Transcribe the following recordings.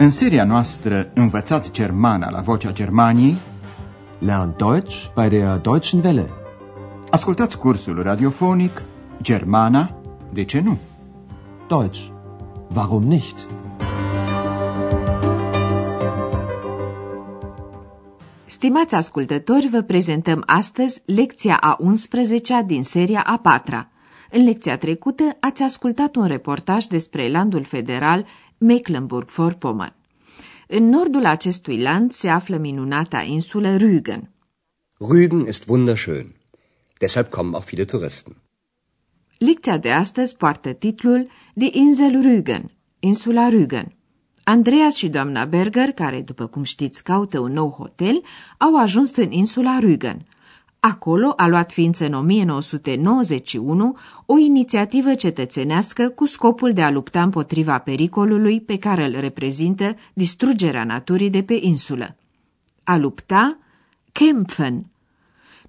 În seria noastră Învățați Germana la Vocea Germaniei Lernt Deutsch bei der Deutschen Welle. Ascultați cursul radiofonic Germana, de ce nu? Deutsch. Warum nicht? Stimați ascultători, vă prezentăm astăzi lecția a 11-a din seria a 4-a. În lecția trecută ați ascultat un reportaj despre landul federal Mecklenburg-Vorpommern. În nordul acestui land se află minunata insulă Rügen. Rügen ist wunderschön. Deshalb kommen auch viele Touristen. Lecția de astăzi poartă titlul Die Insel Rügen, insula Rügen. Andreas și doamna Berger, care, după cum știți, caută un nou hotel, au ajuns în insula Rügen. Acolo a luat ființă în 1991 o inițiativă cetățenească cu scopul de a lupta împotriva pericolului pe care îl reprezintă distrugerea naturii de pe insulă. A lupta, kämpfen.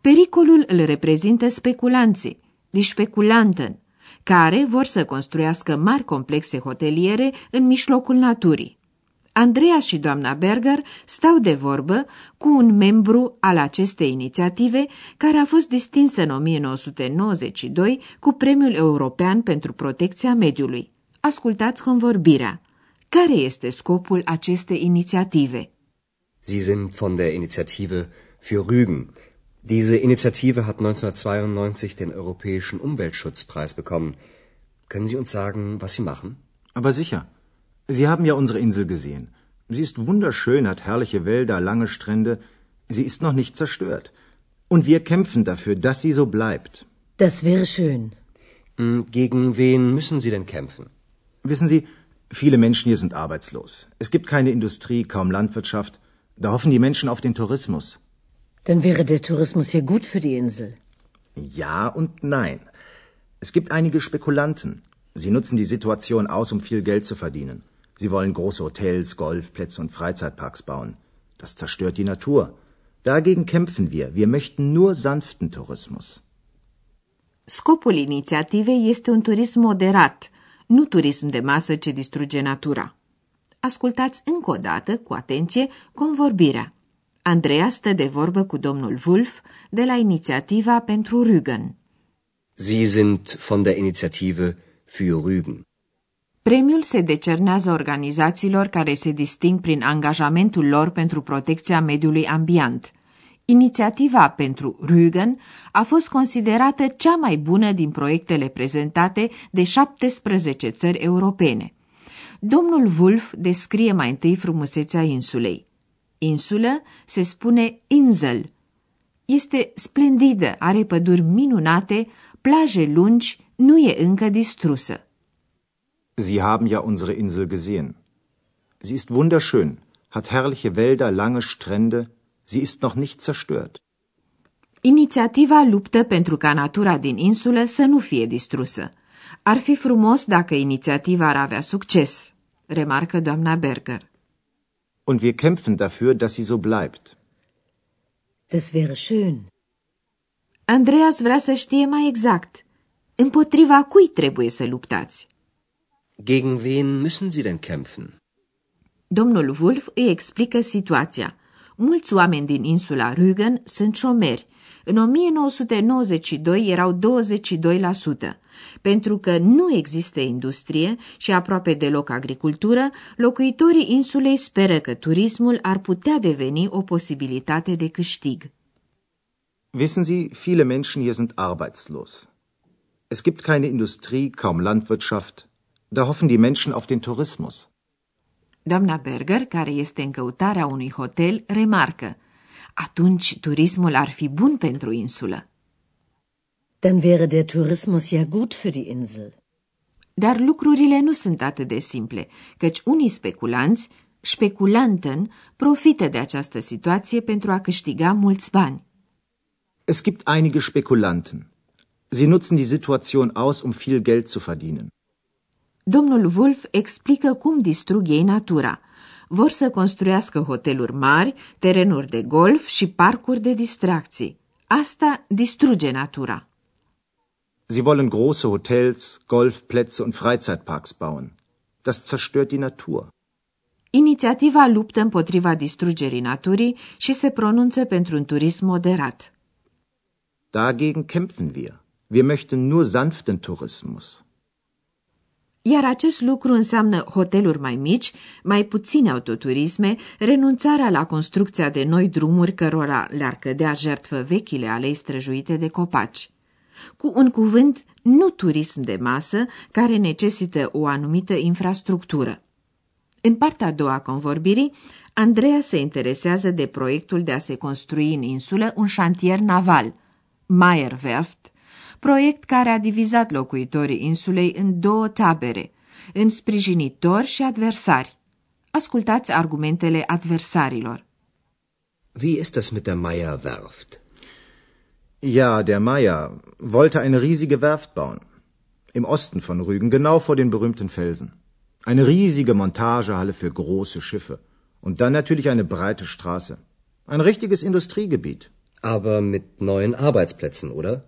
Pericolul îl reprezintă speculanții, die Spekulanten, care vor să construiască mari complexe hoteliere în mijlocul naturii. Andreea și doamna Berger stau de vorbă cu un membru al acestei inițiative care a fost distins în 1992 cu Premiul European pentru Protecția Mediului. Ascultați convorbirea. Care este scopul acestei inițiative? Sie sind von der Initiative für Rügen. Diese Initiative hat 1992 den Europäischen Umweltschutzpreis bekommen. Können Sie uns sagen, was Sie machen? Aber sicher. Sie haben ja unsere Insel gesehen. Sie ist wunderschön, hat herrliche Wälder, lange Strände. Sie ist noch nicht zerstört. Und wir kämpfen dafür, dass sie so bleibt. Das wäre schön. Hm, gegen wen müssen Sie denn kämpfen? Wissen Sie, viele Menschen hier sind arbeitslos. Es gibt keine Industrie, kaum Landwirtschaft. Da hoffen die Menschen auf den Tourismus. Dann wäre der Tourismus ja gut für die Insel. Ja und nein. Es gibt einige Spekulanten. Sie nutzen die Situation aus, um viel Geld zu verdienen. Sie wollen große Hotels, Golfplätze und Freizeitparks bauen. Das zerstört die Natur. Dagegen kämpfen wir. Wir möchten nur sanften Tourismus. Scopul inițiativei este un turism moderat, nu turism de masă ce distruge natura. Ascultați încă o dată, cu atenție, convorbirea. Andreea stă de vorbă cu domnul Wolf de la inițiativa pentru Rügen. Sie sind von der Initiative für Rügen. Premiul se decernează organizațiilor care se disting prin angajamentul lor pentru protecția mediului ambient. Inițiativa pentru Rügen a fost considerată cea mai bună din proiectele prezentate de 17 țări europene. Domnul Wolf descrie mai întâi frumusețea insulei. Insulă se spune Insel. Este splendidă, are păduri minunate, plaje lungi, nu e încă distrusă. Sie haben ja unsere Insel gesehen. Sie ist wunderschön, hat herrliche Wälder, lange Strände, sie ist noch nicht zerstört. Inițiativa luptă pentru ca natura din insulă să nu fie distrusă. Ar fi frumos dacă inițiativa ar avea succes, remarcă doamna Berger. Und wir kämpfen dafür, dass sie so bleibt. Das wäre schön. Andreas vrea să știe mai exact. Împotriva cui trebuie să luptați? Gegen wen müssen Sie denn kämpfen? Domnul Wolf îi explică situația. Mulți oameni din insula Rügen sunt șomeri. În 1992 erau 22%. Pentru că nu există industrie și aproape deloc agricultură, locuitorii insulei speră că turismul ar putea deveni o posibilitate de câștig. Wissen Sie, viele Menschen hier sind arbeitslos. Es gibt keine Industrie, kaum Landwirtschaft, da hoffen die Menschen auf den Tourismus. Doamna Berger, care este în căutarea unui hotel, remarcă. Atunci turismul ar fi bun pentru insulă. Dann wäre der Tourismus ja gut für die Insel. Dar lucrurile nu sunt atât de simple, căci unii speculanți, speculanten, profită de această situație pentru a câștiga mulți bani. Es gibt einige Spekulanten. Sie nutzen die Situation aus, um viel Geld zu verdienen. Domnul Wolf explică cum distrug ei natura. Vor să construiască hoteluri mari, terenuri de golf și parcuri de distracții. Asta distruge natura. Sie wollen große Hotels, Golfplätze und Freizeitparks bauen. Das zerstört die Natur. Inițiativa luptă împotriva distrugerii naturii și se pronunță pentru un turism moderat. Dagegen kämpfen wir. Wir möchten nur sanften Tourismus. Iar acest lucru înseamnă hoteluri mai mici, mai puține autoturisme, renunțarea la construcția de noi drumuri cărora le-ar cădea jertfă vechile alei străjuite de copaci. Cu un cuvânt, nu turism de masă, care necesită o anumită infrastructură. În partea a doua a convorbirii, Andreea se interesează de proiectul de a se construi în insulă un șantier naval, Meyerwerft, proiect care a divizat locuitorii insulei în două tabere, în sprijinitori și adversari. Ascultați argumentele adversarilor. Wie ist das mit der Meyerwerft? Ja, der Meyer wollte eine riesige Werft bauen. Im Osten von Rügen, genau vor den berühmten Felsen. Eine riesige Montagehalle für große Schiffe. Und dann natürlich eine breite Straße. Ein richtiges Industriegebiet. Aber mit neuen Arbeitsplätzen, oder?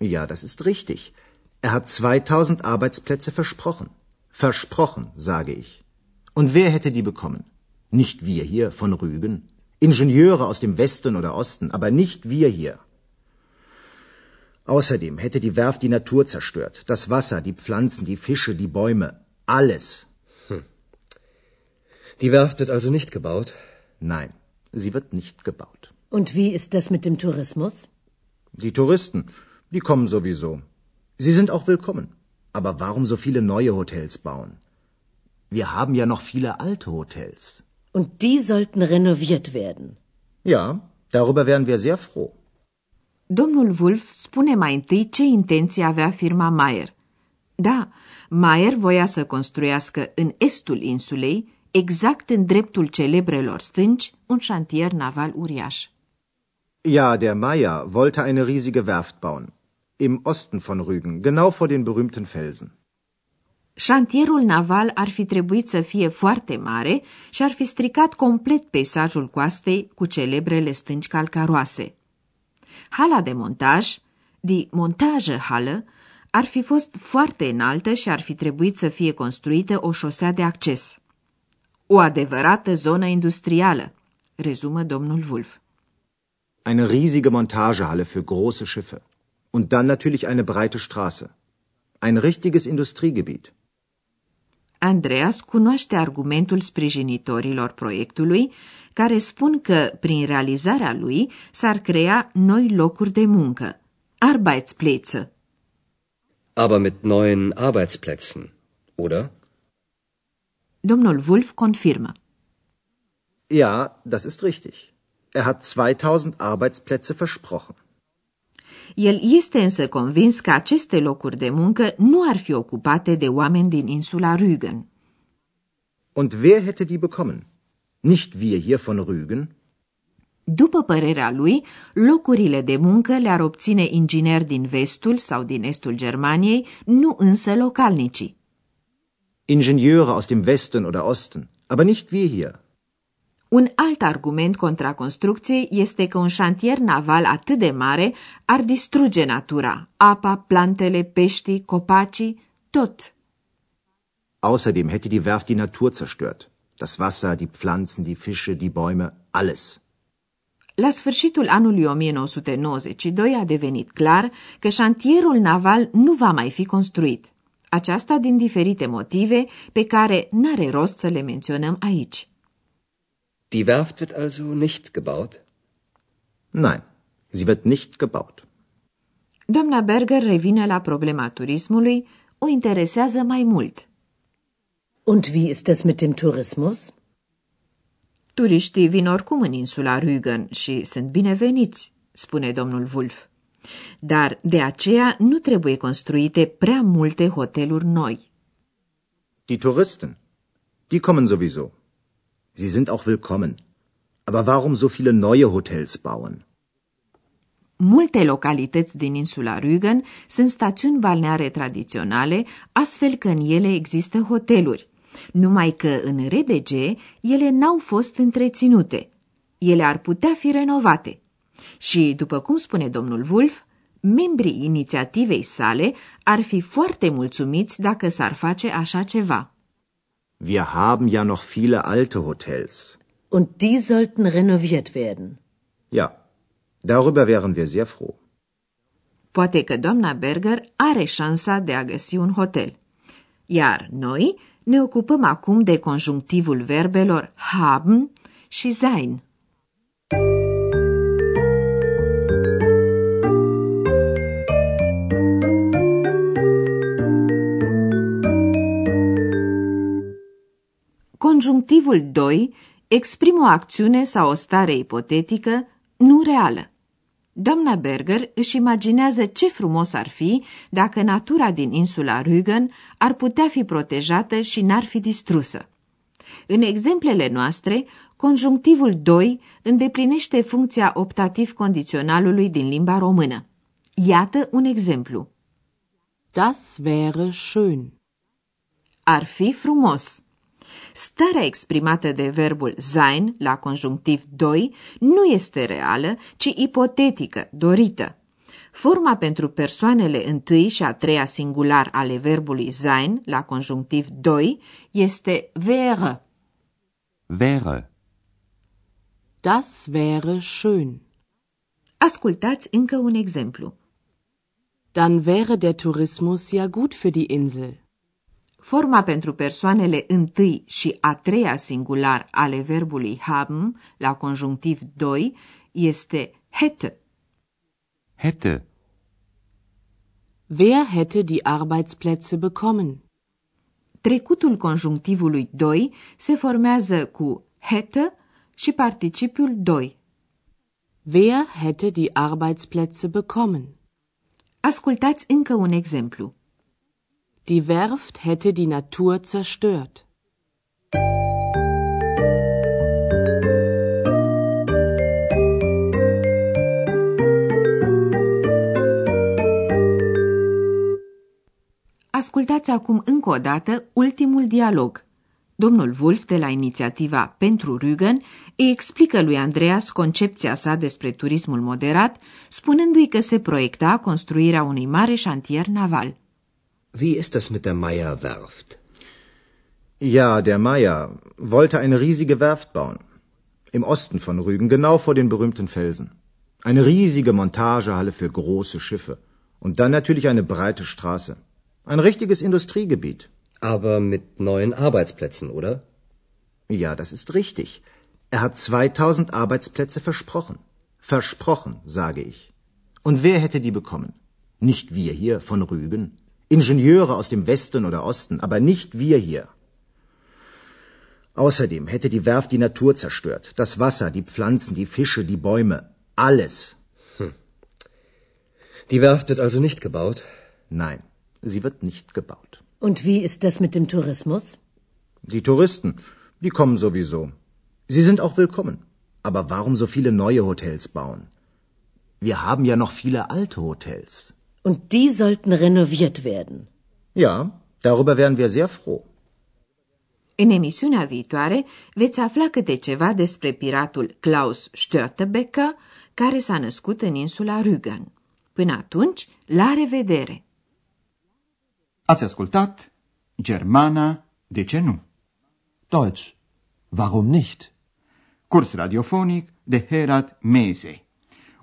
Ja, das ist richtig. Er hat 2000 Arbeitsplätze versprochen. Versprochen, sage ich. Und wer hätte die bekommen? Nicht wir hier von Rügen. Ingenieure aus dem Westen oder Osten, aber nicht wir hier. Außerdem hätte die Werft die Natur zerstört. Das Wasser, die Pflanzen, die Fische, die Bäume. Alles. Hm. Die Werft wird also nicht gebaut? Nein, sie wird nicht gebaut. Und wie ist das mit dem Tourismus? Die Touristen, die kommen sowieso. Sie sind auch willkommen. Aber warum so viele neue Hotels bauen? Wir haben ja noch viele alte Hotels. Und die sollten renoviert werden. Ja, darüber wären wir sehr froh. Domnul Wolf spune mai întâi ce intenție avea firma Mayer. Da, Mayer voia să construiască în estul insulei, exact în dreptul celebrelor stânci, un șantier naval uriaș. Ja, der Meyer wollte eine riesige Werft bauen. Im Osten von Rügen, genau vor den berühmten Felsen. Șantierul naval ar fi trebuit să fie foarte mare și ar fi stricat complet peisajul coastei cu celebrele stânci calcaroase. Hala de montaj, die Montagehalle, ar fi fost foarte înaltă și ar fi trebuit să fie construită o șosea de acces. O adevărată zonă industrială, rezumă domnul Wolf. Eine riesige Montagehalle für große Schiffe. Und dann natürlich eine breite Straße. Ein richtiges Industriegebiet. Andreas cunoaște argumentul sprijinitorilor proiectului, care spun că, prin realizarea lui, s-ar crea noi locuri de muncă, Arbeitsplätze. Aber mit neuen Arbeitsplätzen, oder? Domnul Wolf confirmă. Ja, das ist richtig. Er hat 2000 Arbeitsplätze versprochen. El este însă convins că aceste locuri de muncă nu ar fi ocupate de oameni din insula Rügen. Und wer hätte die bekommen? Nicht wir hier von Rügen? După părerea lui, locurile de muncă le-ar obține ingineri din vestul sau din estul Germaniei, nu însă localnicii. Ingenieure aus dem Westen oder Osten, aber nicht wir hier. Un alt argument contra construcției este că un șantier naval atât de mare ar distruge natura, apa, plantele, peștii, copacii, tot. Außerdem hätte die Werft die Natur zerstört. Das Wasser, die Pflanzen, die Fische, die Bäume, alles. La sfârșitul anului 1992 a devenit clar că șantierul naval nu va mai fi construit. Aceasta din diferite motive pe care n-are rost să le menționăm aici. Die Werft wird also nicht gebaut? Nein, sie wird nicht gebaut. Doamna Berger revine la problema turismului, o interesează mai mult. Und wie ist das mit dem Tourismus? Turiștii vin oricum în insula Rügen și sunt bineveniți, spune domnul Wolf. Dar de aceea nu trebuie construite prea multe hoteluri noi. Die Touristen, die kommen sowieso. Sie sind auch willkommen. Aber warum so viele neue Hotels bauen? Multe localități din insula Rügen sunt stațiuni balneare tradiționale, astfel că în ele există hoteluri. Numai că în RDG ele n-au fost întreținute. Ele ar putea fi renovate. Și, după cum spune domnul Wolf, membrii inițiativei sale ar fi foarte mulțumiți dacă s-ar face așa ceva. Wir haben ja noch viele alte Hotels. Und die sollten renoviert werden. Ja, darüber wären wir sehr froh. Poate că doamna Berger are șansa de a găsi un hotel. Iar noi ne ocupăm acum de conjunctivul verbelor haben și sein. Conjunctivul 2 exprimă o acțiune sau o stare ipotetică nu reală. Doamna Berger își imaginează ce frumos ar fi dacă natura din insula Rügen ar putea fi protejată și n-ar fi distrusă. În exemplele noastre, conjunctivul 2 îndeplinește funcția optativ-condiționalului din limba română. Iată un exemplu. Das wäre schön. Ar fi frumos. Starea exprimată de verbul sein la conjunctiv 2 nu este reală, ci ipotetică, dorită. Forma pentru persoanele întâi și a treia singular ale verbului sein la conjunctiv 2 este wäre. Wäre. Das wäre schön. Ascultați încă un exemplu. Dann wäre der Tourismus ja gut für die Insel. Forma pentru persoanele întâi și a treia singular ale verbului haben la conjunctiv 2 este hätte. Hätte. Wer hätte die Arbeitsplätze bekommen? Trecutul conjunctivului 2 se formează cu hätte și participiul 2. Wer hätte die Arbeitsplätze bekommen? Ascultați încă un exemplu. Die Werft hätte die Natur zerstört. Ascultați acum încă o dată ultimul dialog. Domnul Wolf de la inițiativa Pentru Rügen îi explică lui Andreas concepția sa despre turismul moderat, spunându-i că se proiecta construirea unui mare șantier naval. Wie ist das mit der Meyer Werft? Ja, der Meier wollte eine riesige Werft bauen. Im Osten von Rügen, genau vor den berühmten Felsen. Eine riesige Montagehalle für große Schiffe. Und dann natürlich eine breite Straße. Ein richtiges Industriegebiet. Aber mit neuen Arbeitsplätzen, oder? Ja, das ist richtig. Er hat 2000 Arbeitsplätze versprochen. Versprochen, sage ich. Und wer hätte die bekommen? Nicht wir hier von Rügen. Ingenieure aus dem Westen oder Osten, aber nicht wir hier. Außerdem hätte die Werft die Natur zerstört. Das Wasser, die Pflanzen, die Fische, die Bäume. Alles. Die Werft wird also nicht gebaut? Nein, sie wird nicht gebaut. Und wie ist das mit dem Tourismus? Die Touristen, die kommen sowieso. Sie sind auch willkommen. Aber warum so viele neue Hotels bauen? Wir haben ja noch viele alte Hotels. Und die sollten renoviert werden. Ja, darüber wären wir sehr froh. În emisiunea viitoare veți afla câte ceva despre piratul Klaus Störtebeker, care s-a născut în insula Rügen. Până atunci, la revedere! Ați ascultat Germana, de ce nu? Deutsch. Warum nicht? Curs radiofonic de Herat Mese.